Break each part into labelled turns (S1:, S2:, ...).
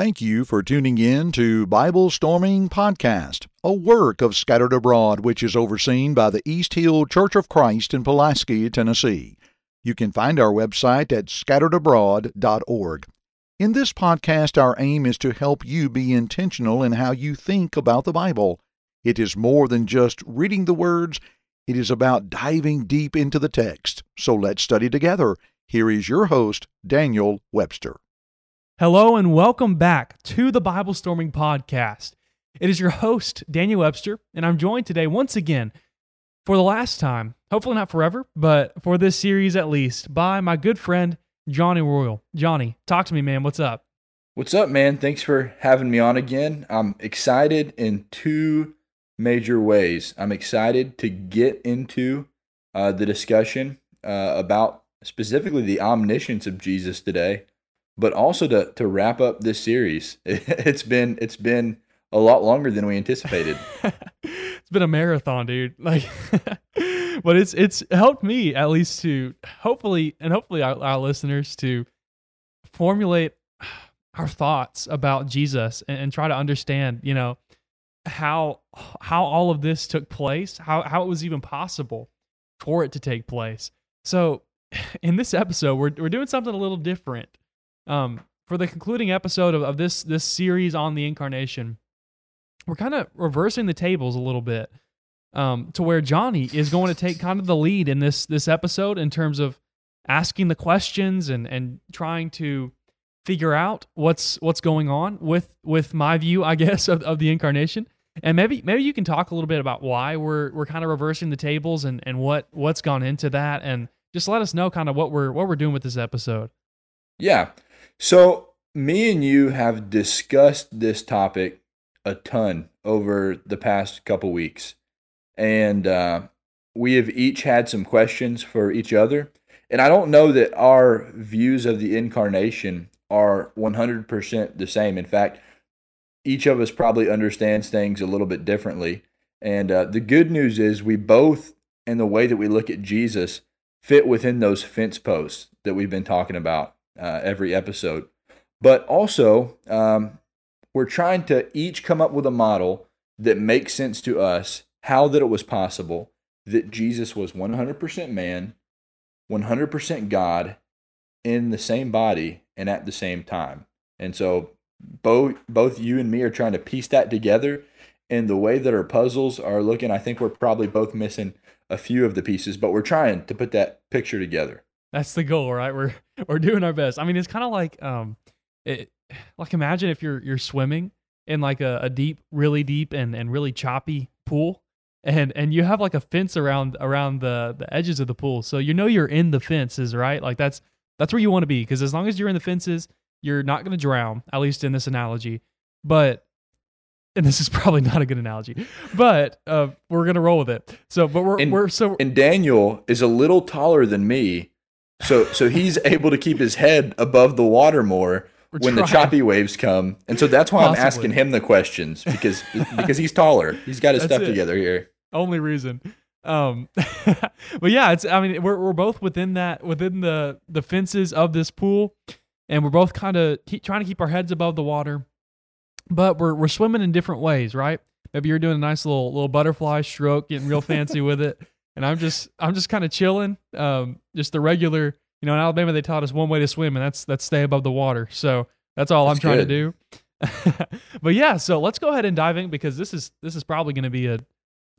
S1: Thank you for tuning in to Bible Storming Podcast, a work of Scattered Abroad which is overseen by the East Hill Church of Christ in Pulaski, Tennessee. You can find our website at scatteredabroad.org. In this podcast, our aim is to help you be intentional in how you think about the Bible. It is more than just reading the words, it is about diving deep into the text. So let's study together. Here is your host, Daniel Webster.
S2: Hello and welcome back to the Bible Storming Podcast. It is your host, Daniel Webster, and I'm joined today once again for the last time, hopefully not forever, but for this series at least, by my good friend, Johnny Royal. Johnny, talk to me, man. What's up?
S3: What's up, man? Thanks for having me on again. I'm excited in two major ways. I'm excited to get into uh, the discussion uh, about specifically the omniscience of Jesus today but also to to wrap up this series. It's been it's been a lot longer than we anticipated.
S2: it's been a marathon, dude. Like, but it's it's helped me at least to hopefully and hopefully our, our listeners to formulate our thoughts about Jesus and, and try to understand, you know, how how all of this took place, how how it was even possible for it to take place. So, in this episode, we're we're doing something a little different. Um, for the concluding episode of, of this this series on the incarnation, we're kind of reversing the tables a little bit. Um, to where Johnny is going to take kind of the lead in this this episode in terms of asking the questions and and trying to figure out what's what's going on with with my view, I guess, of, of the incarnation. And maybe maybe you can talk a little bit about why we're we're kind of reversing the tables and and what what's gone into that and just let us know kind of what we're what we're doing with this episode.
S3: Yeah. So, me and you have discussed this topic a ton over the past couple weeks. And uh, we have each had some questions for each other. And I don't know that our views of the incarnation are 100% the same. In fact, each of us probably understands things a little bit differently. And uh, the good news is we both, in the way that we look at Jesus, fit within those fence posts that we've been talking about uh, every episode. But also, um, we're trying to each come up with a model that makes sense to us how that it was possible that Jesus was 100% man, 100% God in the same body and at the same time. And so both both you and me are trying to piece that together and the way that our puzzles are looking, I think we're probably both missing a few of the pieces, but we're trying to put that picture together.
S2: That's the goal, right? We're we're doing our best. I mean, it's kind of like um, it like imagine if you're you're swimming in like a, a deep, really deep and and really choppy pool, and and you have like a fence around around the the edges of the pool, so you know you're in the fences, right? Like that's that's where you want to be because as long as you're in the fences, you're not going to drown. At least in this analogy, but and this is probably not a good analogy, but uh, we're gonna roll with it. So, but we're
S3: and,
S2: we're so
S3: and Daniel is a little taller than me, so so he's able to keep his head above the water more We're when trying. the choppy waves come. And so that's why Possibly. I'm asking him the questions because because he's taller. He's got his that's stuff it. together here.
S2: Only reason. Um but yeah, it's I mean we're we're both within that within the the fences of this pool and we're both kind of trying to keep our heads above the water. But we're we're swimming in different ways, right? Maybe you're doing a nice little little butterfly stroke, getting real fancy with it and I'm just I'm just kind of chilling. Um, just the regular, you know, in Alabama they taught us one way to swim, and that's that's stay above the water. So that's all that's I'm trying good. to do. but yeah, so let's go ahead and dive in because this is this is probably going to be a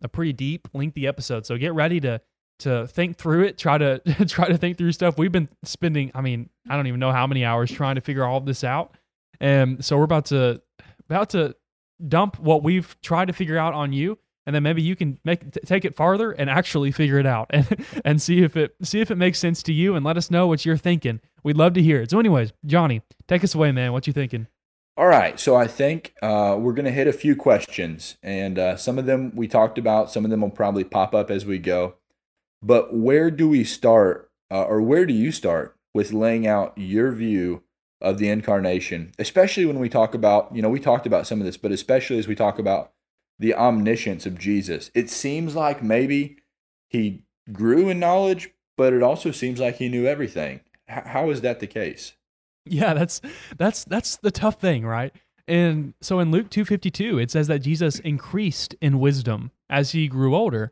S2: a pretty deep, lengthy episode. So get ready to to think through it. Try to try to think through stuff. We've been spending, I mean, I don't even know how many hours trying to figure all of this out, and so we're about to about to dump what we've tried to figure out on you and then maybe you can make t- take it farther and actually figure it out and and see if it see if it makes sense to you and let us know what you're thinking. We'd love to hear it. So, anyways, Johnny, take us away, man. What you thinking?
S3: All right, so I think uh, we're going to hit a few questions, and uh, some of them we talked about. Some of them will probably pop up as we go. But where do we start, uh, or where do you start with laying out your view of the incarnation, especially when we talk about, you know, we talked about some of this, but especially as we talk about the omniscience of Jesus. It seems like maybe he grew in knowledge, but it also seems like he knew everything. H- how is that the case?
S2: Yeah, that's that's that's the tough thing, right? And so in Luke 252, it says that Jesus increased in wisdom as he grew older.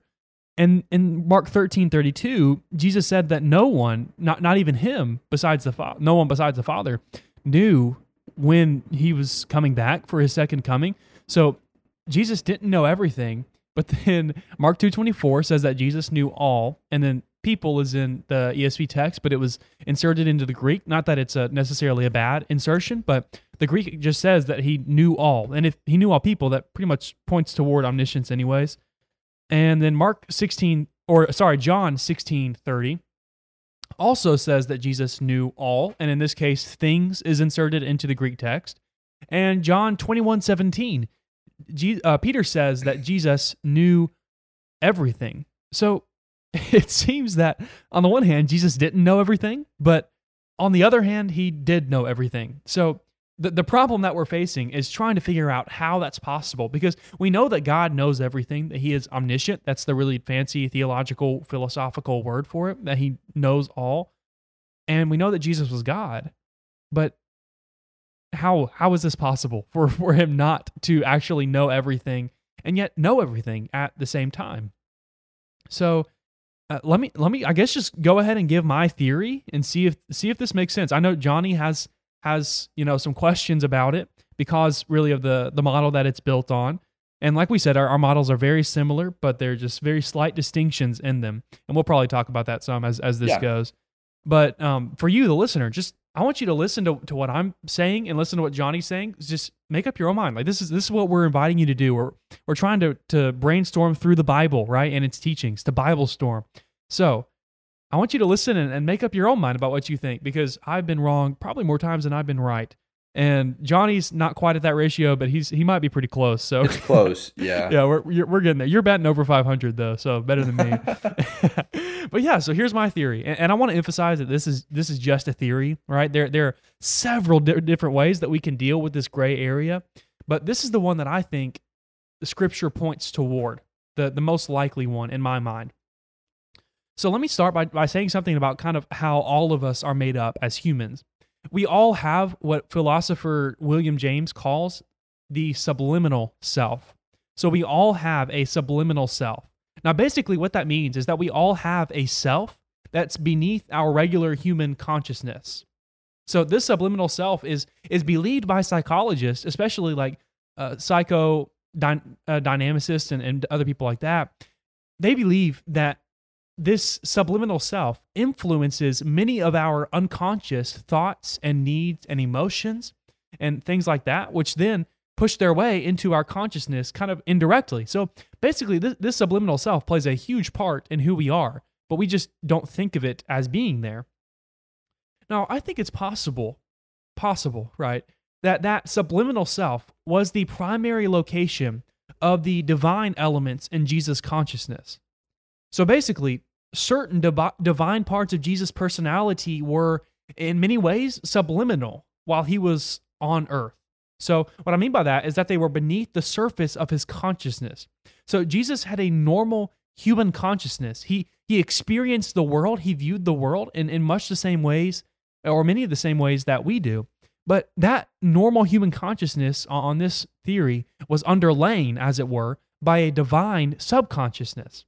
S2: And in Mark 13:32, Jesus said that no one, not, not even him, besides the Father, no one besides the Father, knew when he was coming back for his second coming. So Jesus didn't know everything, but then Mark 2.24 says that Jesus knew all, and then people is in the ESV text, but it was inserted into the Greek. Not that it's a, necessarily a bad insertion, but the Greek just says that he knew all. And if he knew all people, that pretty much points toward omniscience, anyways. And then Mark 16, or sorry, John 16:30 also says that Jesus knew all. And in this case, things is inserted into the Greek text. And John 21 17, G, uh, Peter says that Jesus knew everything. So it seems that on the one hand, Jesus didn't know everything, but on the other hand, he did know everything. So the, the problem that we're facing is trying to figure out how that's possible because we know that God knows everything, that he is omniscient. That's the really fancy theological, philosophical word for it, that he knows all. And we know that Jesus was God. But how how is this possible for, for him not to actually know everything and yet know everything at the same time? So uh, let me let me I guess just go ahead and give my theory and see if see if this makes sense. I know Johnny has has you know some questions about it because really of the the model that it's built on. And like we said, our, our models are very similar, but they're just very slight distinctions in them. And we'll probably talk about that some as as this
S3: Yeah.
S2: goes. But um, for you, the listener, just I want you to listen to, to what I'm saying and listen to what Johnny's saying. Just make up your own mind. Like this is this is what we're inviting you to do. We're we're trying to to brainstorm through the Bible, right, and its teachings, to Bible storm. So I want you to listen and, and make up your own mind about what you think because I've been wrong probably more times than I've been right. And Johnny's not quite at that ratio, but he's he might be pretty close. So
S3: It's close. Yeah.
S2: yeah, we're we're getting there. You're batting over 500 though, so better than me. but yeah, so here's my theory, and, and I want to emphasize that this is this is just a theory, right? There there are several di- different ways that we can deal with this gray area, but this is the one that I think the Scripture points toward, the the most likely one in my mind. So let me start by, by saying something about kind of how all of us are made up as humans. We all have what philosopher William James calls the subliminal self. So we all have a subliminal self. Now, basically, what that means is that we all have a self that's beneath our regular human consciousness. So this subliminal self is is believed by psychologists, especially like uh, psycho uh, dynamicists and, and other people like that. They believe that this subliminal self influences many of our unconscious thoughts and needs and emotions and things like that, which then push their way into our consciousness kind of indirectly. So basically, this, this subliminal self plays a huge part in who we are, but we just don't think of it as being there. Now, I think it's possible, possible, right, that that subliminal self was the primary location of the divine elements in Jesus' consciousness. So basically, certain divi- divine parts of Jesus' personality were, in many ways, subliminal while he was on earth. So, what I mean by that is that they were beneath the surface of his consciousness. So, Jesus had a normal human consciousness. He, he experienced the world, he viewed the world in, in much the same ways, or many of the same ways that we do. But that normal human consciousness on this theory was underlain, as it were, by a divine subconsciousness.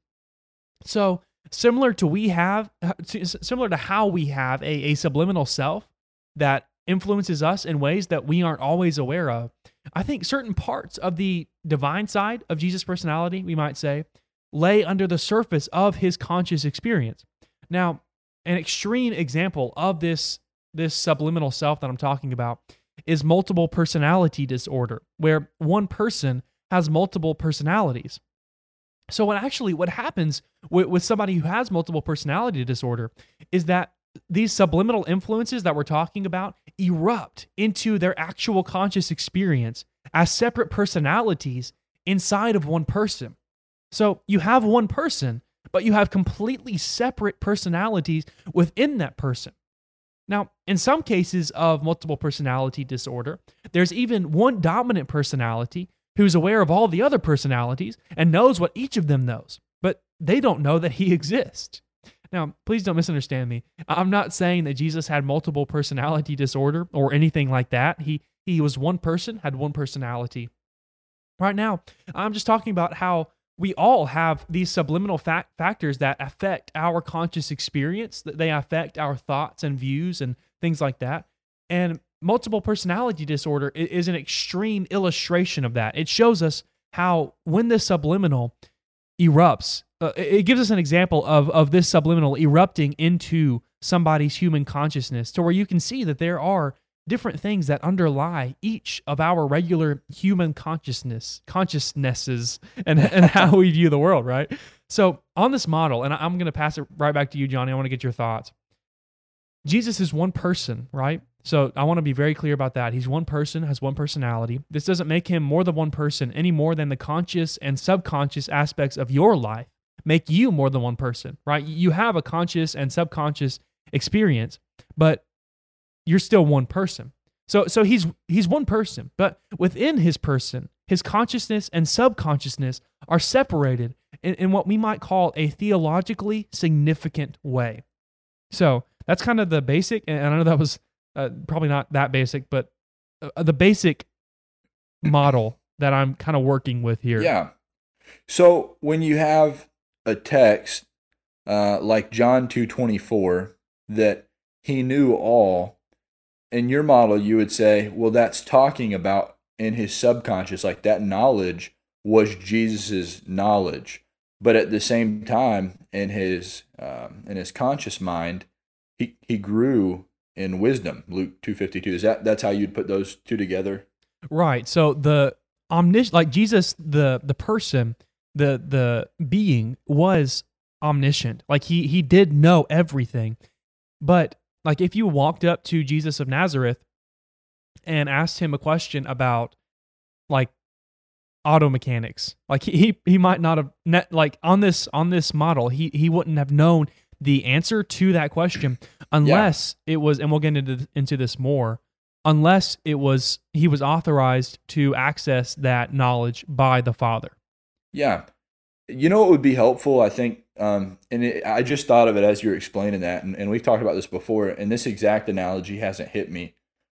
S2: So similar to we have, uh, similar to how we have a, a subliminal self that influences us in ways that we aren't always aware of. I think certain parts of the divine side of Jesus' personality, we might say, lay under the surface of his conscious experience. Now, an extreme example of this this subliminal self that I'm talking about is multiple personality disorder, where one person has multiple personalities. So, what actually what happens with, with somebody who has multiple personality disorder is that these subliminal influences that we're talking about erupt into their actual conscious experience as separate personalities inside of one person. So, you have one person, but you have completely separate personalities within that person. Now, in some cases of multiple personality disorder, there's even one dominant personality who's aware of all the other personalities and knows what each of them knows, but they don't know that he exists. Now, please don't misunderstand me. I'm not saying that Jesus had multiple personality disorder or anything like that. He he was one person, had one personality. Right now, I'm just talking about how we all have these subliminal fa- factors that affect our conscious experience, that they affect our thoughts and views and things like that. And multiple personality disorder is an extreme illustration of that. It shows us how when this subliminal erupts, uh, it gives us an example of, of this subliminal erupting into somebody's human consciousness to where you can see that there are different things that underlie each of our regular human consciousness consciousnesses and, and how we view the world right? So on this model and i'm going to pass it right back to you johnny i want to get your thoughts. Jesus is one person right so I want to be very clear about that. He's one person, has one personality. This doesn't make him more than one person any more than the conscious and subconscious aspects of your life make you more than one person, right? You have a conscious and subconscious experience, but you're still one person. So so he's he's one person, but within his person, his consciousness and subconsciousness are separated in, in what we might call a theologically significant way. So that's kind of the basic, and I know that was uh, probably not that basic, but uh, the basic model that I'm kind of working with here.
S3: Yeah. So when you have a text uh, like John two twenty four that he knew all, in your model you would say, well, that's talking about in his subconscious, like that knowledge was Jesus's knowledge, but at the same time, in his um, in his conscious mind, he he grew in wisdom. Luke two fifty two. Is that that's how you'd put those two together?
S2: Right. So the omniscient, like Jesus, the the person, the the being was omniscient. Like he he did know everything. But like if you walked up to Jesus of Nazareth and asked him a question about like auto mechanics, like he he might not have like on this on this model, he he wouldn't have known the answer to that question unless yeah. it was and we'll get into into this more unless it was he was authorized to access that knowledge by the father.
S3: Yeah. You know what would be helpful i think um, and it, i just thought of it as you were explaining that and, and we've talked about this before and this exact analogy hasn't hit me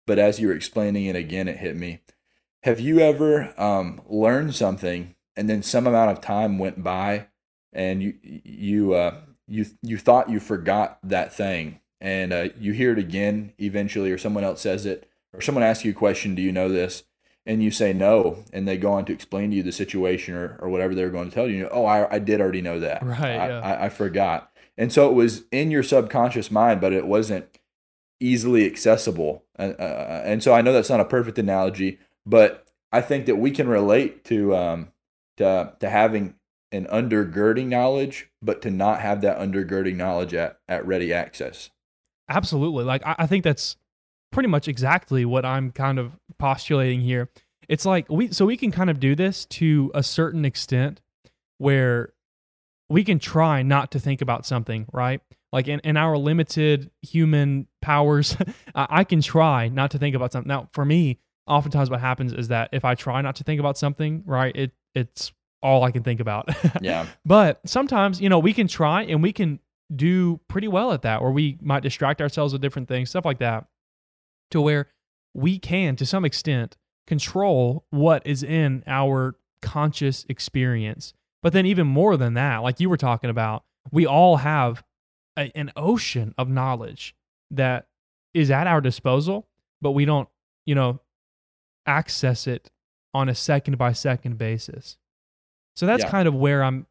S3: but as you were explaining it again it hit me. Have you ever um, learned something and then some amount of time went by and you you uh, you you thought you forgot that thing and uh, you hear it again eventually or someone else says it or someone asks you a question do you know this? And you say no and they go on to explain to you the situation or, or whatever they're going to tell you oh I, I did already know that.
S2: Right I,
S3: yeah. I, I forgot. And so it was in your subconscious mind but it wasn't easily accessible. Uh, uh, and so i know that's not a perfect analogy but i think that we can relate to um, to, to having an undergirding knowledge, but to not have that undergirding knowledge at, at ready access.
S2: Absolutely. Like, I, I think that's pretty much exactly what I'm kind of postulating here. It's like we, so we can kind of do this to a certain extent where we can try not to think about something, right? Like in, in our limited human powers, I can try not to think about something. Now, for me, oftentimes what happens is that if I try not to think about something, right, it it's all I can think about.
S3: yeah.
S2: But sometimes, you know, we can try and we can do pretty well at that, or we might distract ourselves with different things, stuff like that, to where we can, to some extent, control what is in our conscious experience. But then, even more than that, like you were talking about, we all have a, an ocean of knowledge that is at our disposal, but we don't, you know, access it on a second by second basis. So that's yeah. kind of where I'm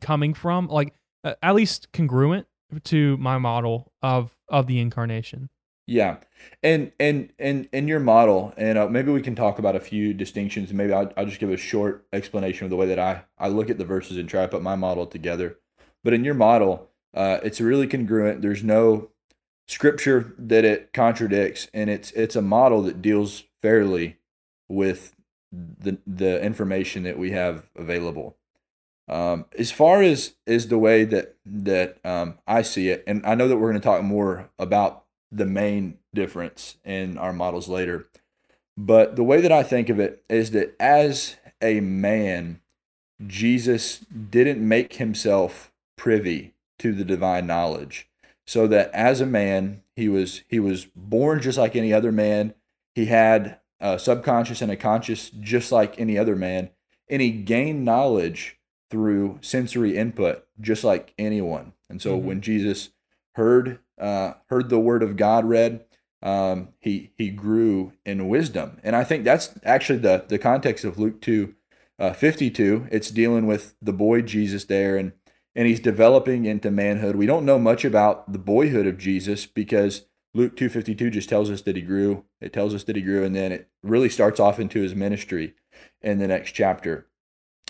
S2: coming from, like uh, at least congruent to my model of of the incarnation.
S3: Yeah, and and and in your model, and uh, maybe we can talk about a few distinctions. Maybe I'll, I'll just give a short explanation of the way that I I look at the verses and try to put my model together. But in your model, uh, it's really congruent. There's no scripture that it contradicts, and it's it's a model that deals fairly with the the information that we have available. Um, as far as is the way that that um, I see it, and I know that we're going to talk more about the main difference in our models later, but the way that I think of it is that as a man, Jesus didn't make himself privy to the divine knowledge. So that as a man, he was he was born just like any other man. He had a subconscious and a conscious just like any other man, and he gained knowledge through sensory input just like anyone. And so mm-hmm. when Jesus heard uh, heard the word of God read, um, he he grew in wisdom, and I think that's actually the the context of Luke two uh, fifty two. It's dealing with the boy Jesus there, and and he's developing into manhood. We don't know much about the boyhood of Jesus because Luke two fifty two just tells us that he grew. It tells us that he grew, and then it really starts off into his ministry in the next chapter.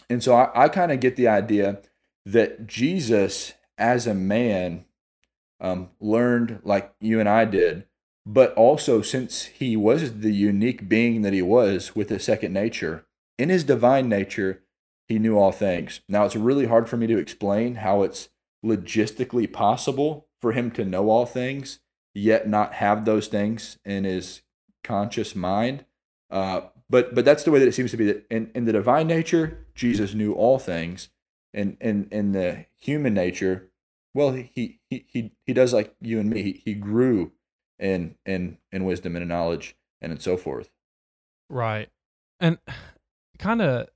S3: And so I, I kind of get the idea that Jesus, as a man, um, learned like you and I did, but also since he was the unique being that he was with his second nature, in his divine nature, he knew all things. Now, it's really hard for me to explain how it's logistically possible for him to know all things, yet not have those things in his conscious mind. Uh, but but that's the way that it seems to be. That in, in the divine nature, Jesus knew all things, and in in the human nature, well, he he he he does like you and me. He, he grew in in in wisdom and in knowledge and and so forth.
S2: Right, and kind of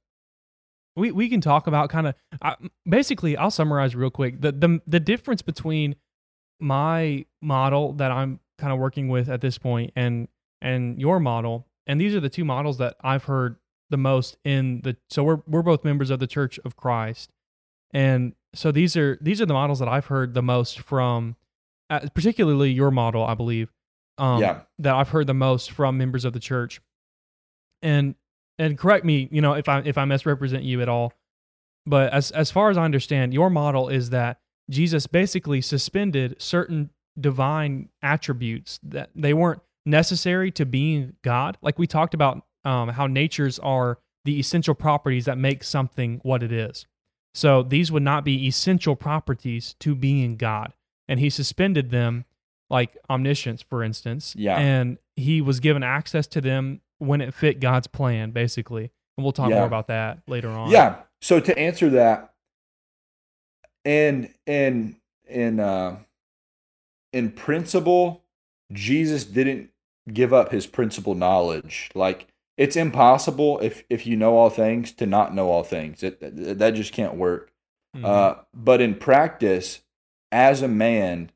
S2: we we can talk about kind of basically. I'll summarize real quick the the the difference between my model that I'm kind of working with at this point and and your model and these are the two models that I've heard the most in the so we're we're both members of the Church of Christ and so these are these are the models that I've heard the most from uh, particularly your model I believe um yeah. that I've heard the most from members of the church and and correct me you know if I if I misrepresent you at all but as as far as I understand your model is that Jesus basically suspended certain divine attributes that they weren't necessary to being God. Like we talked about um, how natures are the essential properties that make something what it is. So these would not be essential properties to being God. And he suspended them, like omniscience, for instance.
S3: Yeah.
S2: And he was given access to them when it fit God's plan, basically. And we'll talk yeah. more about that later on.
S3: Yeah. So to answer that, and in in uh in principle, Jesus didn't give up his principal knowledge. Like it's impossible if if you know all things to not know all things. It, that just can't work. Mm-hmm. Uh, but in practice, as a man,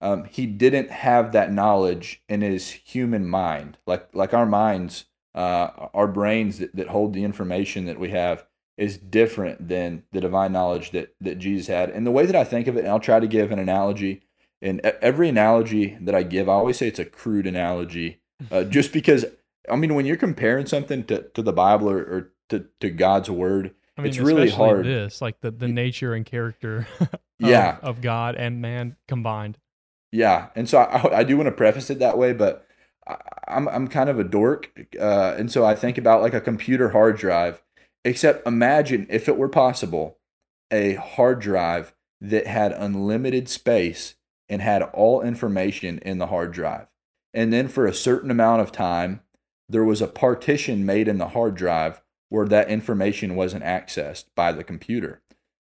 S3: um, he didn't have that knowledge in his human mind. Like like our minds, uh, our brains that, that hold the information that we have is different than the divine knowledge that that Jesus had. And the way that I think of it, and I'll try to give an analogy and every analogy that I give, I always say it's a crude analogy, uh, just because I mean when you're comparing something to, to the Bible or, or to, to God's word, I mean, it's really hard.
S2: This like the, the nature and character, of, yeah, of God and man combined.
S3: Yeah, and so I, I do want to preface it that way, but I, I'm I'm kind of a dork, uh, and so I think about like a computer hard drive. Except imagine if it were possible, a hard drive that had unlimited space and had all information in the hard drive. And then for a certain amount of time, there was a partition made in the hard drive where that information wasn't accessed by the computer.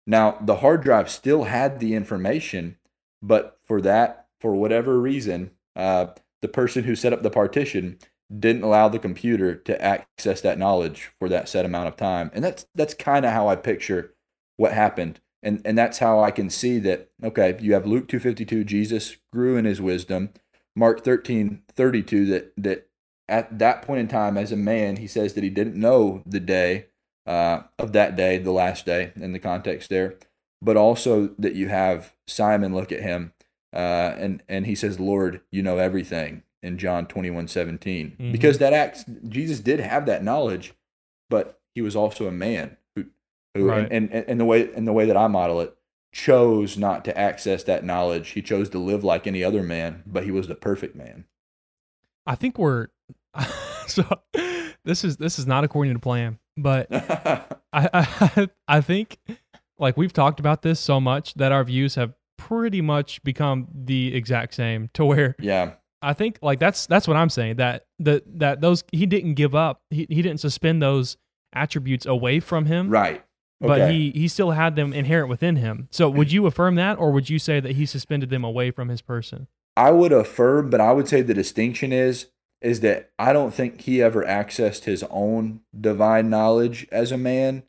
S3: Now, the hard drive still had the information, but for that, for whatever reason, uh, the person who set up the partition didn't allow the computer to access that knowledge for that set amount of time. And that's that's kind of how I picture what happened. And and that's how I can see that okay you have Luke 252 Jesus grew in his wisdom. Mark 13 32 that that at that point in time as a man he says that he didn't know the day uh, of that day the last day in the context there but also that you have Simon look at him uh, and and he says Lord you know everything in John 21 17 mm-hmm. because that acts Jesus did have that knowledge but he was also a man who right. and, and, and the way and the way that I model it chose not to access that knowledge. He chose to live like any other man, but he was the perfect man.
S2: I think we're so this is this is not according to plan, but I, I I think like we've talked about this so much that our views have pretty much become the exact same to where
S3: yeah
S2: I think like that's that's what I'm saying that that that those he didn't give up. He he didn't suspend those attributes away from him.
S3: Right.
S2: But he he still had them inherent within him. So would you affirm that, or would you say that he suspended them away from his person?
S3: I would affirm, but I would say the distinction is is that I don't think he ever accessed his own divine knowledge as a man,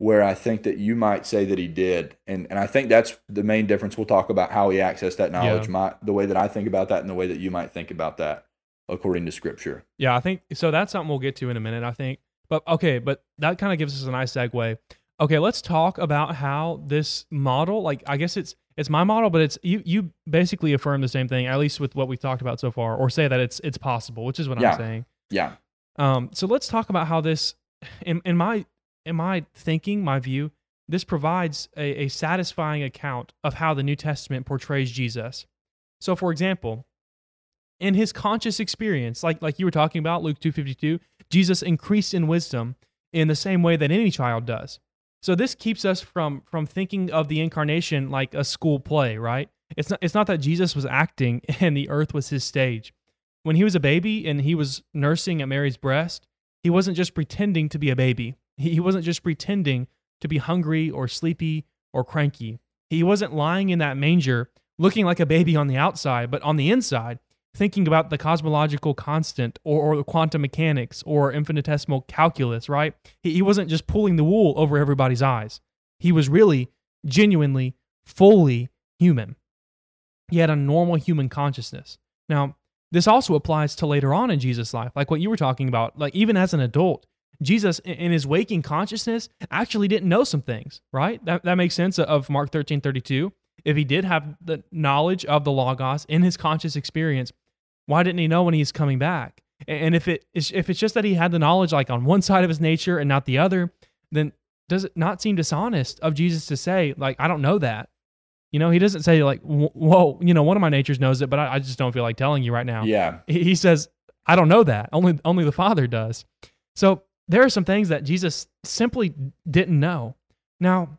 S3: where I think that you might say that he did. And and I think that's the main difference. We'll talk about how he accessed that knowledge,
S2: Yeah.
S3: my the way that I think about that and the way that you might think about that according to scripture.
S2: Yeah, I think so. That's something we'll get to in a minute. I think, but okay, but that kind of gives us a nice segue. Okay, let's talk about how this model, like I guess it's it's my model, but it's you you basically affirm the same thing, at least with what we've talked about so far, or say that it's it's possible, which is what
S3: Yeah.
S2: I'm saying.
S3: Yeah.
S2: Um, so let's talk about how this, in, in my in my thinking, my view, this provides a, a satisfying account of how the New Testament portrays Jesus. So, for example, in his conscious experience, like like you were talking about, Luke two fifty two, Jesus increased in wisdom in the same way that any child does. So this keeps us from from thinking of the incarnation like a school play, right? It's not it's not that Jesus was acting and the earth was his stage when he was a baby and he was nursing at Mary's breast, he wasn't just pretending to be a baby. He, wasn't just pretending to be hungry or sleepy or cranky. He wasn't lying in that manger looking like a baby on the outside, but on the inside, thinking about the cosmological constant or, or quantum mechanics or infinitesimal calculus, right? He, he wasn't just pulling the wool over everybody's eyes. He was really, genuinely, fully human. He had a normal human consciousness. Now, this also applies to later on in Jesus' life, like what you were talking about. Like even as an adult, Jesus in- his waking consciousness actually didn't know some things, right? That, that makes sense of Mark 13, 32. If he did have the knowledge of the Logos in his conscious experience, why didn't he know when he's coming back? And if it is, if it's just that he had the knowledge like on one side of his nature and not the other, then does it not seem dishonest of Jesus to say like I don't know that? You know, he doesn't say like, "Wh- "Whoa, you know, one of my natures knows it, but I, I just don't feel like telling you right now."
S3: Yeah.
S2: he he says, "I don't know that. Only only the Father does." So there are some things that Jesus simply didn't know. Now,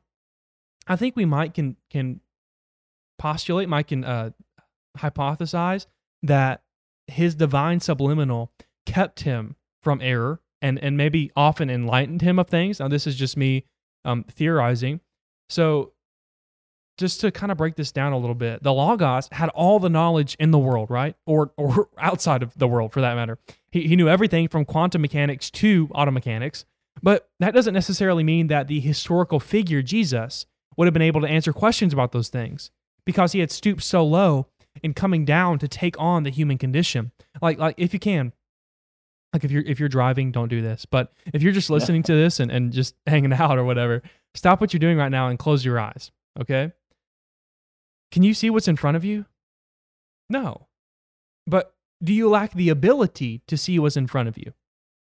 S2: I think we might can can postulate, might can uh, hypothesize that his divine subliminal kept him from error and and maybe often enlightened him of things. Now, this is just me um, theorizing. So just to kind of break this down a little bit, the Logos had all the knowledge in the world, right? Or or outside of the world for that matter. He, he knew everything from quantum mechanics to auto mechanics. But that doesn't necessarily mean that the historical figure, Jesus, would have been able to answer questions about those things because he had stooped so low in coming down to take on the human condition. Like like if you can, like if you're if you're driving, don't do this. But if you're just listening to this and, and just hanging out or whatever, stop what you're doing right now and close your eyes. Okay? Can you see what's in front of you? No. But do you lack the ability to see what's in front of you?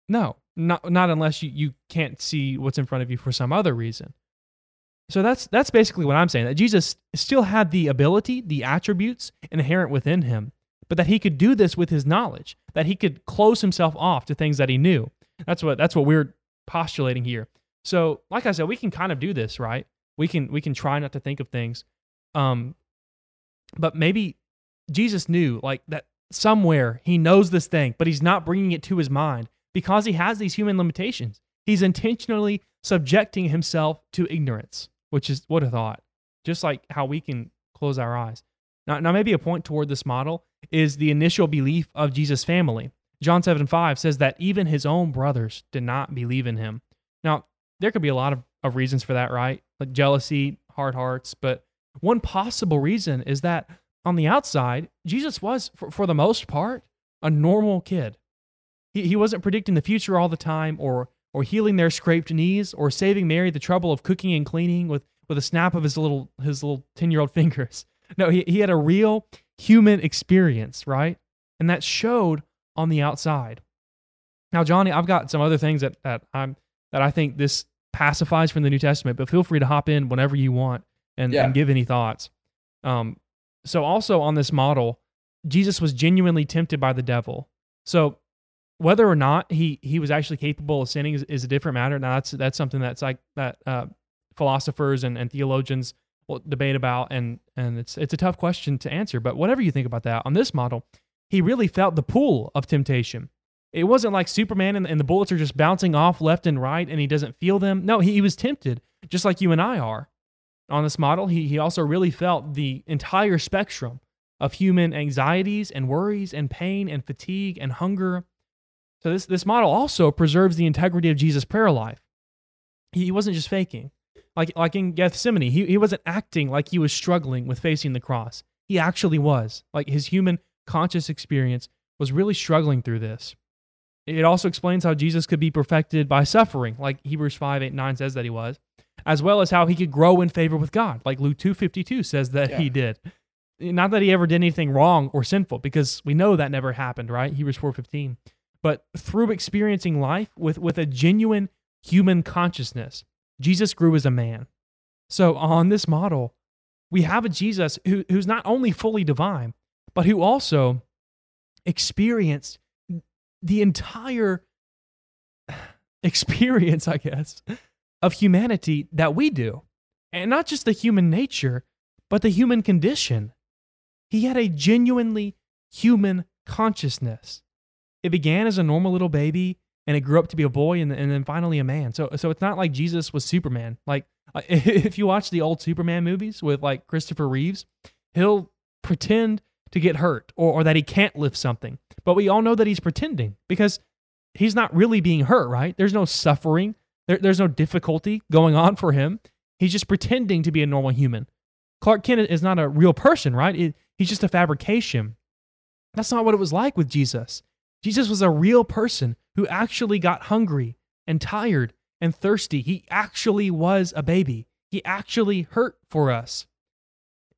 S2: No. Not not unless you, you can't see what's in front of you for some other reason. So that's that's basically what I'm saying. That Jesus still had the ability, the attributes inherent within him, but that he could do this with his knowledge, that he could close himself off to things that he knew. That's what that's what we're postulating here. So, like I said, we can kind of do this, right? We can we can try not to think of things. Um but maybe Jesus knew like that somewhere he knows this thing, but he's not bringing it to his mind because he has these human limitations. He's intentionally subjecting himself to ignorance, which is what a thought. Just like how we can close our eyes. Now, now maybe a point toward this model is the initial belief of Jesus' family. John 7 5 says that even his own brothers did not believe in him. Now, there could be a lot of, of reasons for that, right? Like jealousy, hard hearts. But one possible reason is that on the outside, Jesus was, for, for the most part, a normal kid. He, he wasn't predicting the future all the time or, or healing their scraped knees or saving Mary the trouble of cooking and cleaning with, with a snap of his little, his little 10 year old fingers. No, he, he had a real human experience, right? And that showed on the outside. Now, Johnny, I've got some other things that, that I'm that I think this pacifies from the New Testament, but feel free to hop in whenever you want and,
S3: Yeah.
S2: and give any thoughts. Um, so also on this model, Jesus was genuinely tempted by the devil. So whether or not he he was actually capable of sinning is, is a different matter. Now that's that's something that's like that uh, philosophers and, and theologians will debate about, and and it's it's a tough question to answer. But whatever you think about that, on this model, he really felt the pull of temptation. It wasn't like Superman and, and the bullets are just bouncing off left and right, and he doesn't feel them. No, he, he was tempted just like you and I are. On this model, he, he also really felt the entire spectrum of human anxieties and worries and pain and fatigue and hunger. So this, this model also preserves the integrity of Jesus' prayer life. He, he wasn't just faking. Like, like in Gethsemane, he, he wasn't acting like he was struggling with facing the cross. He actually was. Like his human conscious experience was really struggling through this. It also explains how Jesus could be perfected by suffering, like Hebrews 5, 8, 9 says that he was, as well as how he could grow in favor with God, like Luke 2.52 says that
S3: Yeah.
S2: he did. Not that he ever did anything wrong or sinful, because we know that never happened, right? Hebrews 4.15. But through experiencing life with, with a genuine human consciousness, Jesus grew as a man. So on this model, we have a Jesus who, who's not only fully divine, but who also experienced the entire experience, I guess, of humanity that we do. And not just the human nature, but the human condition. He had a genuinely human consciousness. It began as a normal little baby and it grew up to be a boy and, and then finally a man. So, so it's not like Jesus was Superman. Like, uh, if you watch the old Superman movies with like Christopher Reeves, he'll pretend to get hurt or, or that he can't lift something. But we all know that he's pretending because he's not really being hurt, right? There's no suffering, there, there's no difficulty going on for him. He's just pretending to be a normal human. Clark Kent is not a real person, right? It, he's just a fabrication. That's not what it was like with Jesus. Jesus was a real person who actually got hungry and tired and thirsty. He actually was a baby. He actually hurt for us.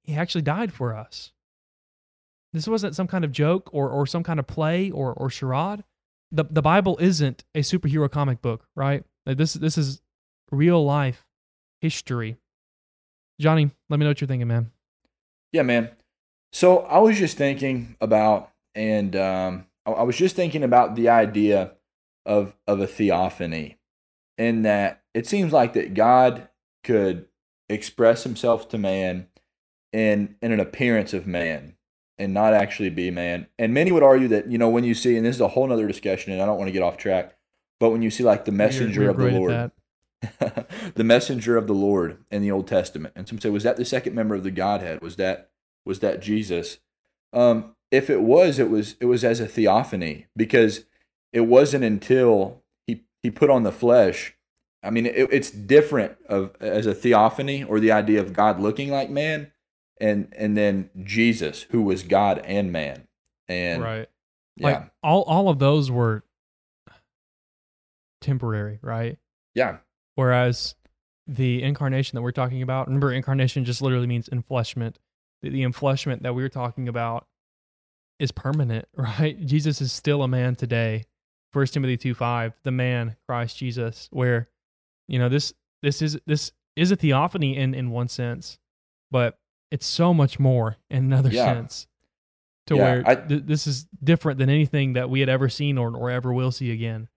S2: He actually died for us. This wasn't some kind of joke or, or some kind of play or, or charade. The, the Bible isn't a superhero comic book, right? Like this, this is real life history. Johnny, let me know what you're thinking, man.
S3: Yeah, man. So I was just thinking about, and um, I was just thinking about the idea of of a theophany, in that it seems like that God could express Himself to man in in an appearance of man and not actually be man. And many would argue that you know when you see, and this is a whole nother discussion, and I don't want to get off track, but when you see like the messenger
S2: You're-
S3: of the Lord, the messenger of the Lord in the Old Testament. And some say, was that the second member of the Godhead? Was that was that Jesus? Um, if it was, it was it was as a theophany because it wasn't until he he put on the flesh. I mean, it, it's different of as a theophany or the idea of God looking like man, and and then Jesus who was God and man. And
S2: right.
S3: yeah,
S2: Like all, all of those were temporary, right?
S3: yeah,
S2: Whereas the incarnation that we're talking about, remember, incarnation just literally means enfleshment. The, the enfleshment that we're talking about is permanent, right? Jesus is still a man today. First Timothy two five, the man Christ Jesus, where you know this this is this is a theophany in in one sense, but it's so much more in another
S3: Yeah.
S2: sense. To
S3: Yeah,
S2: where
S3: I-
S2: th- this is different than anything that we had ever seen or, or ever will see again.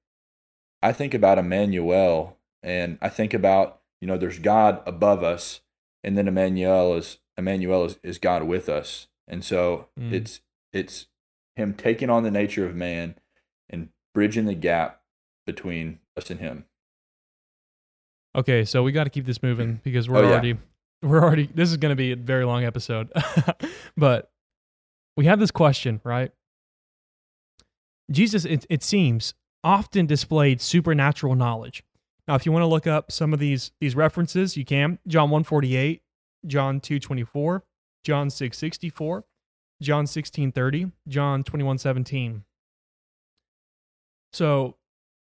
S3: I think about Emmanuel and I think about, you know, there's God above us and then Emmanuel is Emmanuel is, is God with us. And so
S2: Mm.
S3: it's it's him taking on the nature of man and bridging the gap between us and him.
S2: Okay, so we got to keep this moving because we're
S3: Oh, yeah.
S2: already we're already this is going to be a very long episode. but we have this question, right? Jesus it, it seems often displayed supernatural knowledge. Now, if you want to look up some of these these references, you can. John 148, John 224, John 664, John 1630, John 2117. So,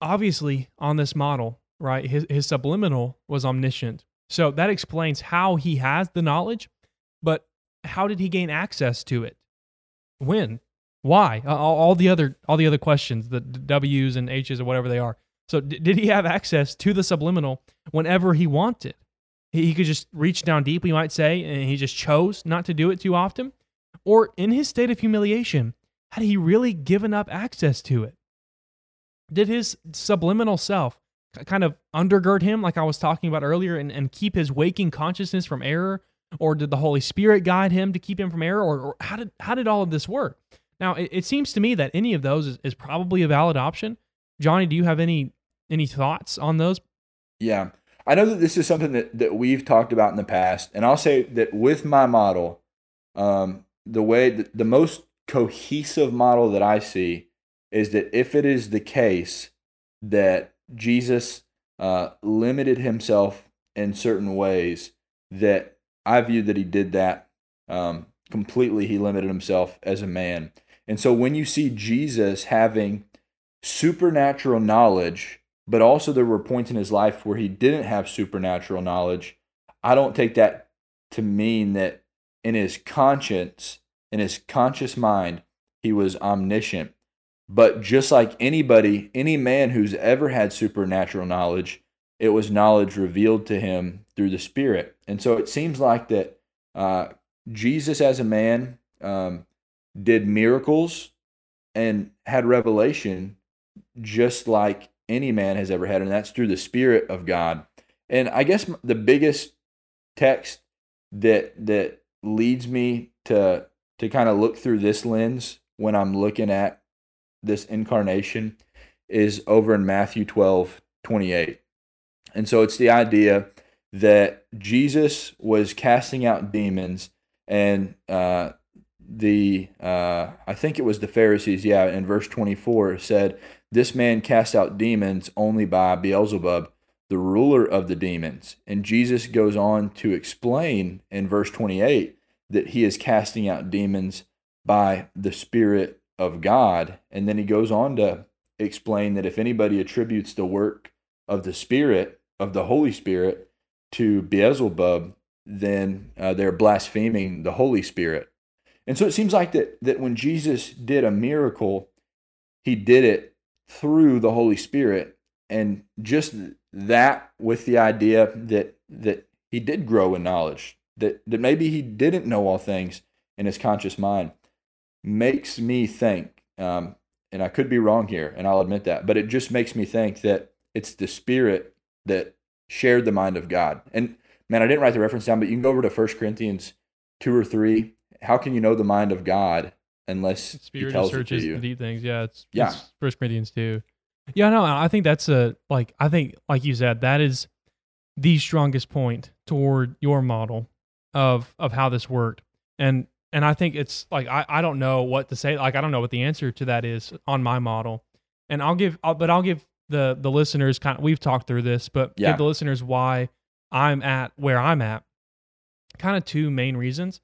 S2: obviously on this model, right? His his subliminal was omniscient. So that explains how he has the knowledge, but how did he gain access to it? When? Why? All, all the other all the other questions, the W's and H's or whatever they are. So d- did he have access to the subliminal whenever he wanted? He, he could just reach down deep, we might say, and he just chose not to do it too often. Or in his state of humiliation, had he really given up access to it? Did his subliminal self kind of undergird him, like I was talking about earlier, and, and keep his waking consciousness from error? Or did the Holy Spirit guide him to keep him from error? Or, or how, did, how did all of this work? Now, it, it seems to me that any of those is, is probably a valid option. Johnny, do you have any any thoughts on those?
S3: Yeah. I know that this is something that, that we've talked about in the past, and I'll say that with my model, um, the way the, the most cohesive model that I see is that if it is the case that Jesus uh, limited himself in certain ways, that I view that he did that um, completely. He limited himself as a man. And so when you see Jesus having supernatural knowledge, but also there were points in his life where he didn't have supernatural knowledge, I don't take that to mean that in his conscience, in his conscious mind, he was omniscient. But just like anybody, any man who's ever had supernatural knowledge, it was knowledge revealed to him through the Spirit. And so it seems like that uh, Jesus, as a man, um, did miracles and had revelation just like any man has ever had, and that's through the Spirit of God. And I guess the biggest text that that leads me to to kind of look through this lens when I'm looking at this incarnation is over in Matthew 12, 28. And so it's the idea that Jesus was casting out demons and uh, the uh, I think it was the Pharisees, yeah, in verse 24 said, This man cast out demons only by Beelzebub, the ruler of the demons. And Jesus goes on to explain in verse 28 that he is casting out demons by the Spirit of God. And then he goes on to explain that if anybody attributes the work of the Spirit, of the Holy Spirit, to Beelzebub, then uh, they're blaspheming the Holy Spirit. And so it seems like that that when Jesus did a miracle, he did it through the Holy Spirit, and just that with the idea that that he did grow in knowledge, that that maybe he didn't know all things in his conscious mind, makes me think. Um, and I could be wrong here, and I'll admit that, but it just makes me think that it's the Spirit that shared the mind of God. And man, I didn't write the reference down, but you can go over to First Corinthians two or three. How can you know the mind of God unless
S2: Spirit
S3: He tells it to
S2: searches
S3: you?
S2: the deep things. Yeah, it's
S3: Yeah.
S2: it's First Corinthians two. Yeah, no, I think that's a like I think like you said that is the strongest point toward your model of of how this worked, and and I think it's like I I don't know what to say. Like I don't know what the answer to that is on my model, and I'll give I'll, but I'll give the the listeners kind of we've talked through this, but
S3: Yeah.
S2: give the listeners why I'm at where I'm at. Kind of two main reasons.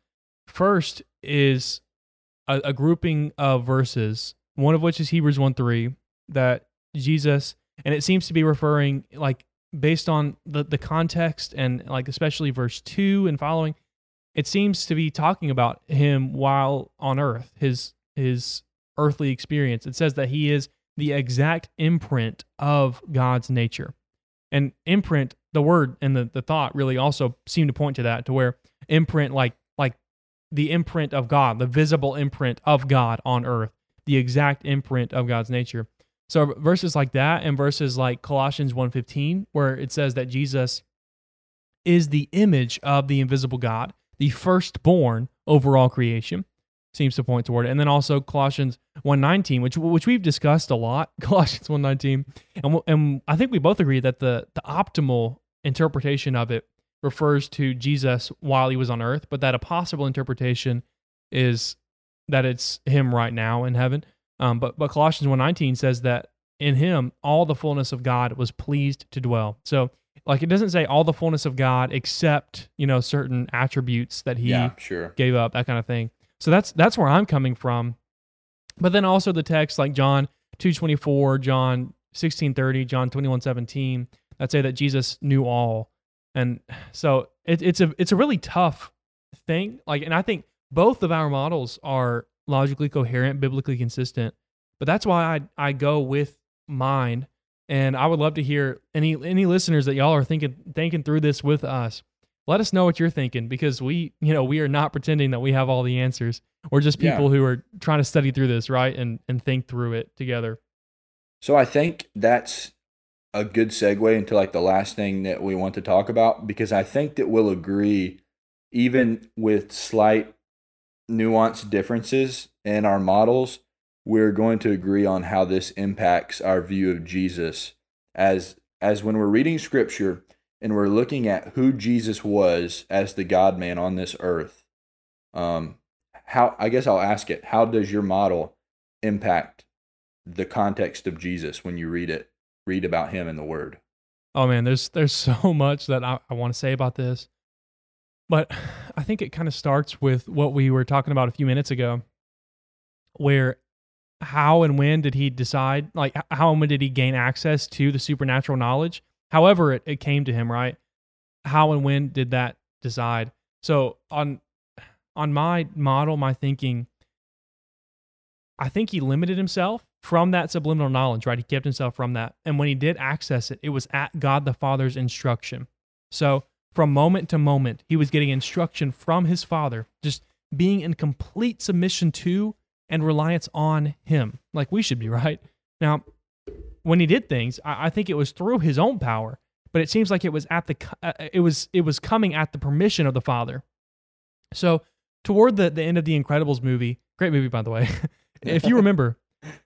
S2: First is a, a grouping of verses, one of which is Hebrews 1 3, that Jesus, and it seems to be referring, like, based on the, the context and, like, especially verse 2 and following, it seems to be talking about him while on earth, his, his earthly experience. It says that he is the exact imprint of God's nature. And imprint, the word and the, the thought really also seem to point to that, to where imprint, like, like the imprint of God, the visible imprint of God on earth, the exact imprint of God's nature. So verses like that and verses like Colossians 1:15 where it says that Jesus is the image of the invisible God, the firstborn over all creation seems to point toward it. And then also Colossians 1:19 which which we've discussed a lot, Colossians 1:19. And and I think we both agree that the the optimal interpretation of it refers to Jesus while he was on earth, but that a possible interpretation is that it's him right now in heaven. Um, but but Colossians 1:19 says that in him all the fullness of God was pleased to dwell. So like it doesn't say all the fullness of God except, you know, certain attributes that he
S3: yeah, sure.
S2: gave up, that kind of thing. So that's that's where I'm coming from. But then also the text like John 2:24, John 16:30, John 21:17 that say that Jesus knew all. And so it, it's a it's a really tough thing. Like and I think both of our models are logically coherent, biblically consistent. But that's why I I go with mine and I would love to hear any any listeners that y'all are thinking thinking through this with us let us know what you're thinking because we you know we are not pretending that we have all the answers we're just
S3: Yeah.
S2: people who are trying to study through this right and and think through it together
S3: So I think that's a good segue into like the last thing that we want to talk about because I think that we'll agree, even with slight nuanced differences in our models, we're going to agree on how this impacts our view of Jesus. As as when we're reading scripture and we're looking at who Jesus was as the God man on this earth, um, how I guess I'll ask it: How does your model impact the context of Jesus when you read it, read about him in the Word?
S2: Oh man, there's there's so much that I, I want to say about this. But I think it kind of starts with what we were talking about a few minutes ago, where how and when did he decide, like how and when did he gain access to the supernatural knowledge? However, it, it came to him, right? How and when did that decide? So on on my model, my thinking, I think he limited himself from that subliminal knowledge, right? He kept himself from that. And when he did access it, it was at God the Father's instruction. So from moment to moment, he was getting instruction from his Father, just being in complete submission to and reliance on him, like we should be, right? Now, when he did things, I, I think it was through his own power, but it seems like it was at the uh, it was it was coming at the permission of the Father. So toward the, the end of the Incredibles movie, great movie by the way. if you remember,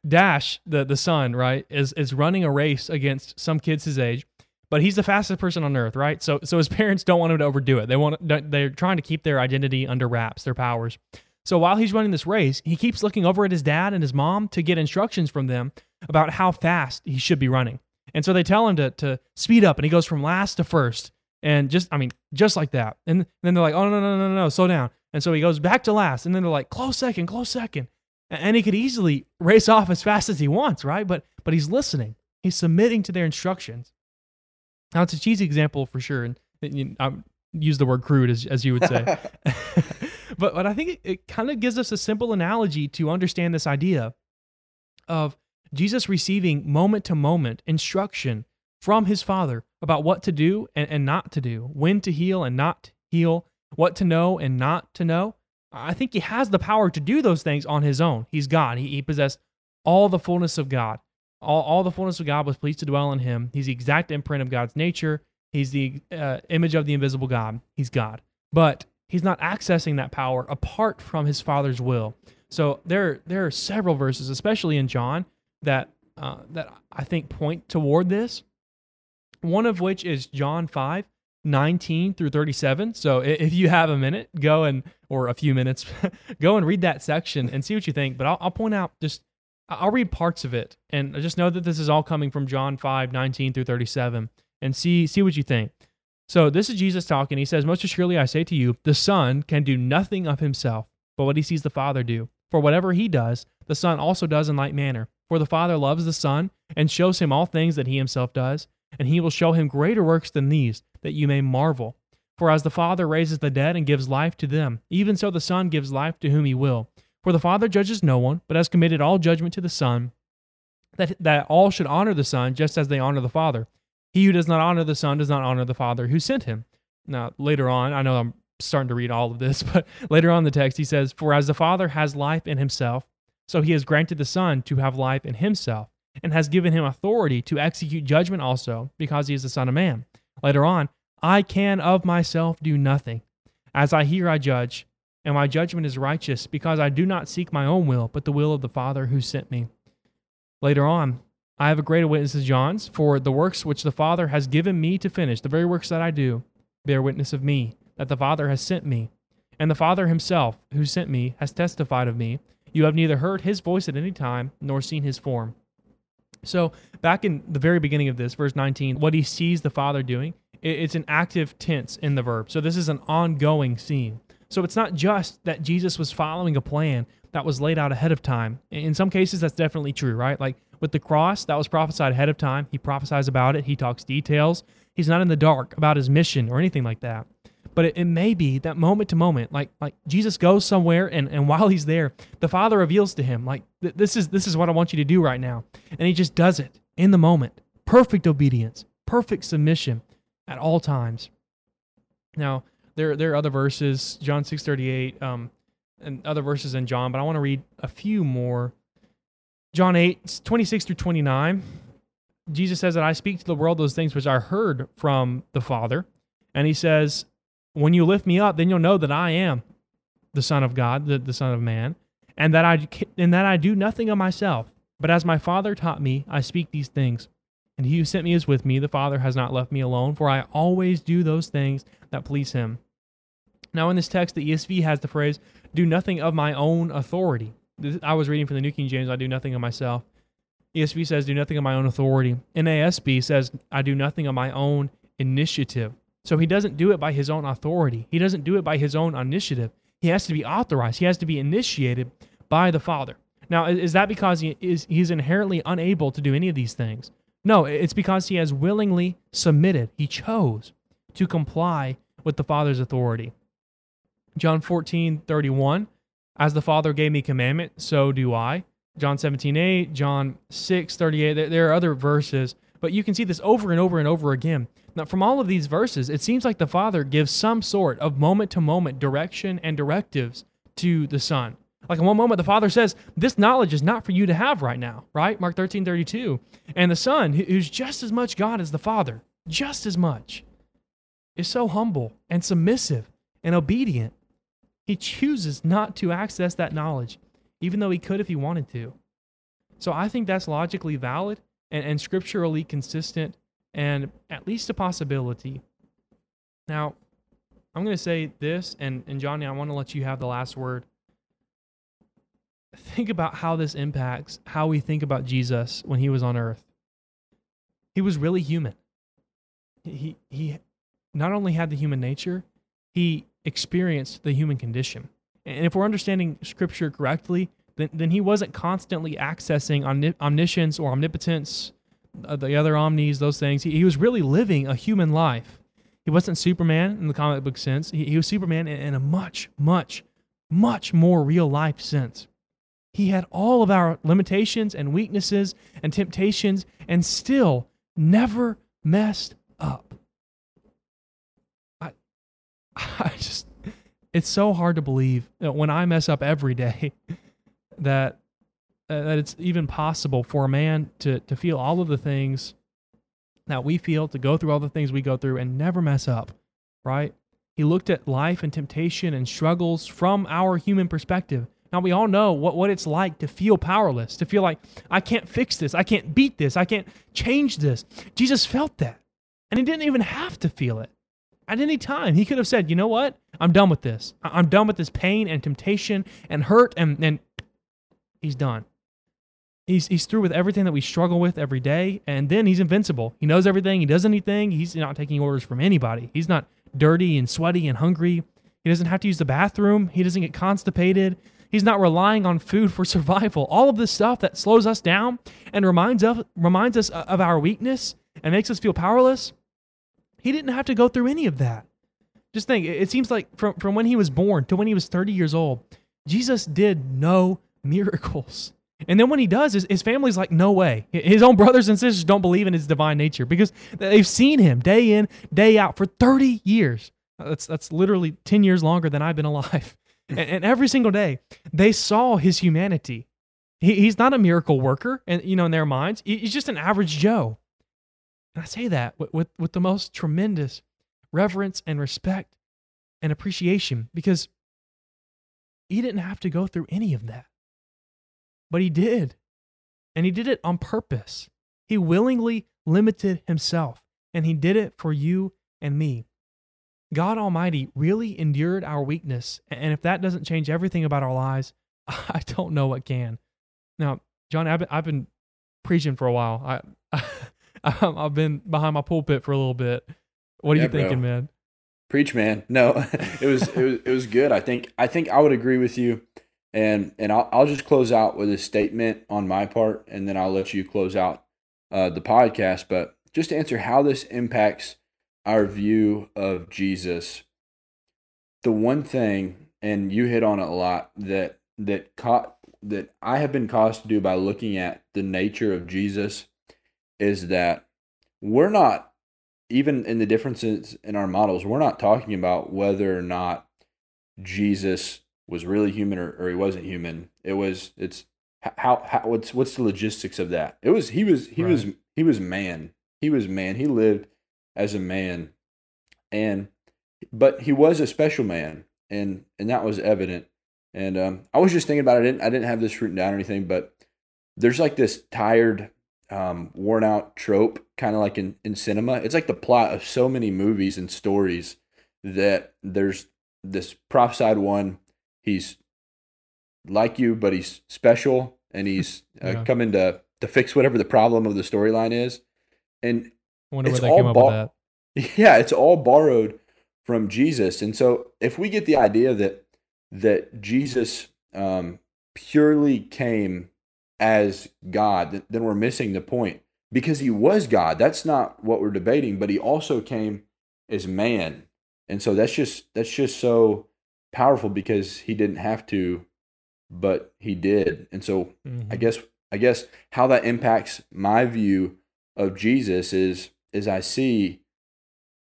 S2: Dash, the the son, right, is is running a race against some kids his age, but he's the fastest person on earth, right? So so his parents don't want him to overdo it. They want they're trying to keep their identity under wraps, their powers. So while he's running this race, he keeps looking over at his dad and his mom to get instructions from them about how fast he should be running. And so they tell him to to speed up, and he goes from last to first, and just I mean just like that. And then they're like, oh no no no no no, slow down. And so he goes back to last, and then they're like, close second, close second and he could easily race off as fast as he wants, right? But but he's listening. He's submitting to their instructions. Now it's a cheesy example for sure, and, and I use the word crude as as you would say, but but I think it, it kind of gives us a simple analogy to understand this idea of Jesus receiving moment to moment instruction from his Father about what to do and, and not to do, when to heal and not heal, what to know and not to know. I think he has the power to do those things on his own. He's God. He, he possessed all the fullness of God. All, all the fullness of God was pleased to dwell in him. He's the exact imprint of God's nature. He's the uh, image of the invisible God. He's God. But he's not accessing that power apart from his Father's will. So there, there are several verses, especially in John, that uh, that I think point toward this. One of which is John 5, 19 through 37. So if you have a minute, go and, or a few minutes, go and read that section and see what you think. But I'll, I'll, point out just, I'll read parts of it and just know that this is all coming from John 5, 19 through 37 and see, see what you think. So this is Jesus talking. He says, Most assuredly I say to you, the Son can do nothing of himself, but what he sees the Father do. For whatever he does, the Son also does in like manner. For the Father loves the Son and shows him all things that he himself does, and he will show him greater works than these that you may marvel. For as the Father raises the dead and gives life to them, even so the Son gives life to whom he will. For the Father judges no one, but has committed all judgment to the Son, that, that all should honor the Son just as they honor the Father. He who does not honor the Son does not honor the Father who sent him. Now, later on, I know I'm starting to read all of this, but later on in the text, he says, For as the Father has life in himself, so he has granted the Son to have life in himself, and has given him authority to execute judgment also, because he is the Son of Man. Later on, I can of myself do nothing. As I hear, I judge, and my judgment is righteous, because I do not seek my own will, but the will of the Father who sent me. Later on, I have a greater witness as John's, for the works which the Father has given me to finish, the very works that I do, bear witness of me, that the Father has sent me. And the Father himself, who sent me, has testified of me. You have neither heard his voice at any time, nor seen his form. So, back in the very beginning of this, verse 19, what he sees the Father doing, it's an active tense in the verb. So this is an ongoing scene. So it's not just that Jesus was following a plan that was laid out ahead of time. In some cases, that's definitely true, right? Like with the cross, that was prophesied ahead of time. He prophesies about it, he talks details. He's not in the dark about his mission or anything like that. But it, it may be that moment to moment, like like Jesus goes somewhere and, and while he's there, the Father reveals to him, like, this is this is what I want you to do right now. And he just does it in the moment. Perfect obedience, perfect submission at all times. Now, there there are other verses, John 6:38, um, and other verses in John, but I want to read a few more. John 8, 26 through 29. Jesus says that I speak to the world those things which I heard from the Father. And he says, When you lift me up, then you'll know that I am the Son of God, the, the Son of Man, and that I and that I do nothing of myself, but as my Father taught me, I speak these things. And he who sent me is with me. The Father has not left me alone, for I always do those things that please him. Now, in this text, the ESV has the phrase, do nothing of my own authority. I was reading from the New King James, I do nothing of myself. ESV says, do nothing of my own authority. NASB says, I do nothing of my own initiative. So he doesn't do it by his own authority. He doesn't do it by his own initiative. He has to be authorized. He has to be initiated by the Father. Now, is that because he is he's inherently unable to do any of these things? No, it's because he has willingly submitted. He chose to comply with the Father's authority. John 14, 31, as the Father gave me commandment, so do I. John 17, 8, John 6, 38. There, are other verses, but you can see this over and over and over again. Now, from all of these verses, it seems like the Father gives some sort of moment to moment direction and directives to the Son. Like in one moment, the Father says, This knowledge is not for you to have right now, right? Mark 13, 32. And the Son, who's just as much God as the Father, just as much, is so humble and submissive and obedient he chooses not to access that knowledge, even though he could if he wanted to. So I think that's logically valid and, and scripturally consistent and at least a possibility. Now, I'm going to say this, and, and Johnny, I want to let you have the last word. Think about how this impacts how we think about Jesus when he was on earth. He was really human. He, he not only had the human nature, he experienced the human condition. And if we're understanding scripture correctly, then, then he wasn't constantly accessing omniscience or omnipotence, uh, the other omnis, those things. He, he, was really living a human life. He wasn't Superman in the comic book sense. He, he was Superman in, in a much, much, much more real life sense. He had all of our limitations and weaknesses and temptations and still never messed up. I I just, it's so hard to believe when I mess up every day that uh, that it's even possible for a man to to feel all of the things that we feel, to go through all the things we go through, and never mess up. Right? He looked at life and temptation and struggles from our human perspective. Now we all know what, what it's like to feel powerless, to feel like I can't fix this, I can't beat this, I can't change this. Jesus felt that. And he didn't even have to feel it at any time. He could have said, you know what? I'm done with this. I'm done with this pain and temptation and hurt, and, and he's done. He's, he's through with everything that we struggle with every day, and then he's invincible. He knows everything. He does anything. He's not taking orders from anybody. He's not dirty and sweaty and hungry. He doesn't have to use the bathroom. He doesn't get constipated. He's not relying on food for survival. All of this stuff that slows us down and reminds, of, reminds us of our weakness and makes us feel powerless, he didn't have to go through any of that. Just think, it seems like from, from when he was born to when he was 30 years old, Jesus did no miracles. And then when he does, his, his family's like, no way. His own brothers and sisters don't believe in his divine nature because they've seen him day in, day out for 30 years. That's, that's literally 10 years longer than I've been alive. And, and every single day, they saw his humanity. He, he's not a miracle worker, and you know, in their minds, he's just an average Joe. And I say that with, with, with the most tremendous reverence and respect and appreciation because he didn't have to go through any of that. But he did. And he did it on purpose. He willingly limited himself, and he did it for you and me. God Almighty really endured our weakness. And if that doesn't change everything about our lives, I don't know what can. Now, John, I've been, I've been preaching for a while. I, I've been behind my pulpit for a little bit. What are yeah, you thinking, bro. man?
S3: Preach, man. No, it was it was it was good. I think I think I would agree with you, and and I'll I'll just close out with a statement on my part, and then I'll let you close out uh, the podcast. But just to answer how this impacts our view of Jesus, the one thing, and you hit on it a lot that that caught that I have been caused to do by looking at the nature of Jesus is that we're not even in the differences in our models, we're not talking about whether or not Jesus was really human or, or he wasn't human. It was it's how how what's what's the logistics of that? It was he was he right. was he was man. He was man. He lived as a man. And but he was a special man and and that was evident. And um, I was just thinking about it. I didn't I didn't have this written down or anything, but there's like this tired um, worn out trope, kind of like in, in cinema. It's like the plot of so many movies and stories that there's this prophesied one. He's like you, but he's special and he's uh,
S2: Yeah.
S3: coming to, to fix whatever the problem of the storyline is. And
S2: I wonder
S3: It's
S2: where they came
S3: all
S2: up with that.
S3: yeah, it's all borrowed from Jesus. And so if we get the idea that that Jesus um, purely came as God, then we're missing the point because he was God. That's not what we're debating, but he also came as man. And so that's just that's just so powerful because he didn't have to, but he did. And so
S2: Mhm.
S3: I guess I guess how that impacts my view of Jesus is is I see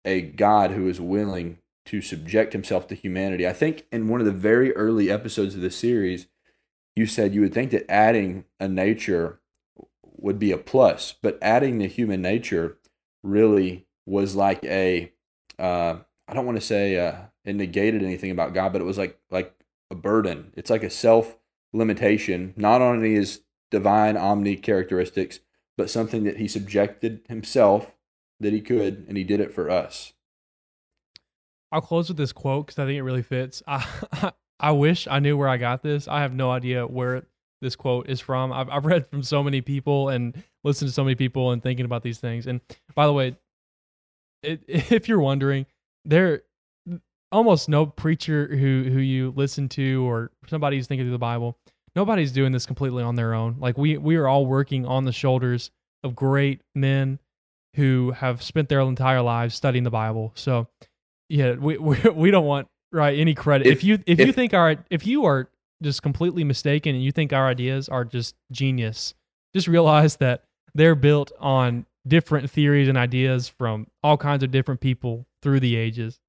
S3: a God who is willing to subject himself to humanity. I think in one of the very early episodes of the series, you said you would think that adding a nature would be a plus, but adding the human nature really was like a uh, I don't want to say uh, it negated anything about God, but it was like like a burden. It's like a self limitation, not on any of his divine omni characteristics, but something that he subjected himself that he could, and he did it for us.
S2: I'll close with this quote because I think it really fits. I, I wish I knew where I got this. I have no idea where this quote is from. I've, I've read from so many people and listened to so many people and thinking about these things. And by the way, it, if you're wondering, there almost no preacher who who you listen to or somebody who's thinking through the Bible, nobody's doing this completely on their own. Like we we are all working on the shoulders of great men who have spent their entire lives studying the Bible. So yeah, we we, we don't want right any credit. If,
S3: If-
S2: you if, you think our if you are just completely mistaken and you think our ideas are just genius, just realize that they're built on different theories and ideas from all kinds of different people through the ages.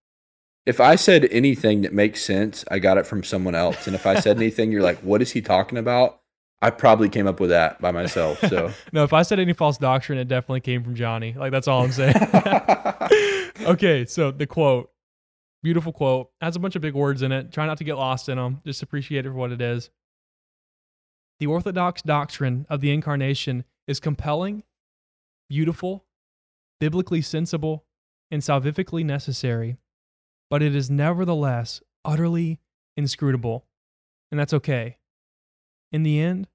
S3: If I said anything that makes sense, I got it from someone else. And if I said anything, you're like, what is he talking about? I probably came up with that by myself. So
S2: no, if I said any false doctrine, it definitely came from Johnny. Like that's all I'm saying. okay, so the quote, beautiful quote, has a bunch of big words in it. Try not to get lost in them. Just appreciate it for what it is. The orthodox doctrine of the incarnation is compelling, beautiful, biblically sensible, and salvifically necessary, but it is nevertheless utterly inscrutable. And that's okay. In the end,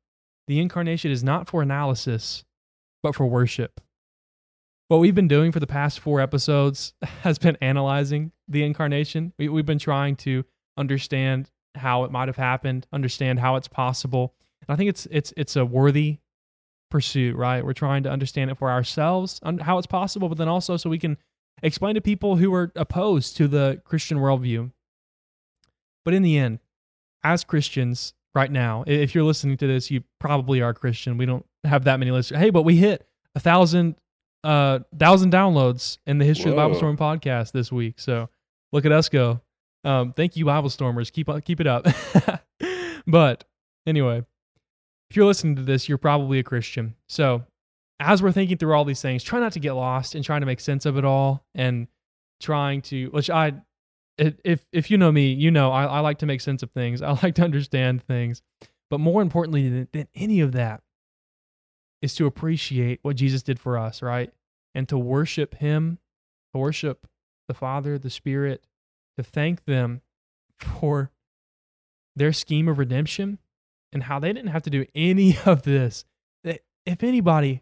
S2: the incarnation is not for analysis, but for worship. What we've been doing for the past four episodes has been analyzing the incarnation. We, we've been trying to understand how it might have happened, understand how it's possible. And I think it's it's it's a worthy pursuit, right? We're trying to understand it for ourselves, how it's possible, but then also so we can explain to people who are opposed to the Christian worldview. But in the end, as Christians right now, if you're listening to this, you probably are Christian. We don't have that many listeners. Hey, but we hit a thousand uh thousand downloads in the history of the Bible Storm podcast this week. So look at us go. Um, thank you, Bible Stormers. Keep on keep it up. but anyway, if you're listening to this, you're probably a Christian. So as we're thinking through all these things, try not to get lost and trying to make sense of it all and trying to which I if if you know me, you know I, I like to make sense of things. I like to understand things. But more importantly than, than any of that is to appreciate what Jesus did for us, right? And to worship him, to worship the Father, the Spirit, to thank them for their scheme of redemption and how they didn't have to do any of this. If anybody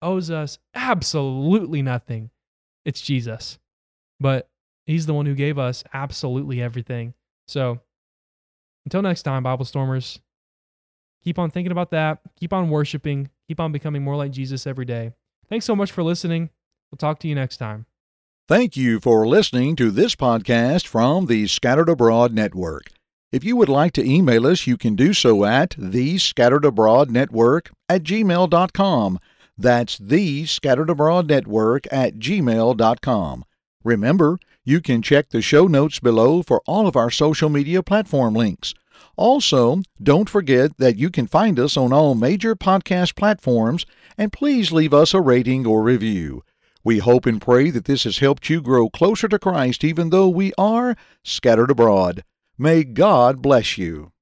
S2: owes us absolutely nothing, it's Jesus. But he's the one who gave us absolutely everything. So until next time, Bible Stormers, keep on thinking about that. Keep on worshiping. Keep on becoming more like Jesus every day. Thanks so much for listening. We'll talk to you next time.
S1: Thank you for listening to this podcast from the Scattered Abroad Network. If you would like to email us, you can do so at the Scattered Abroad Network at gmail.com. That's the Scattered Abroad Network at gmail.com. Remember, you can check the show notes below for all of our social media platform links. Also, don't forget that you can find us on all major podcast platforms, and please leave us a rating or review. We hope and pray that this has helped you grow closer to Christ even though we are scattered abroad. May God bless you.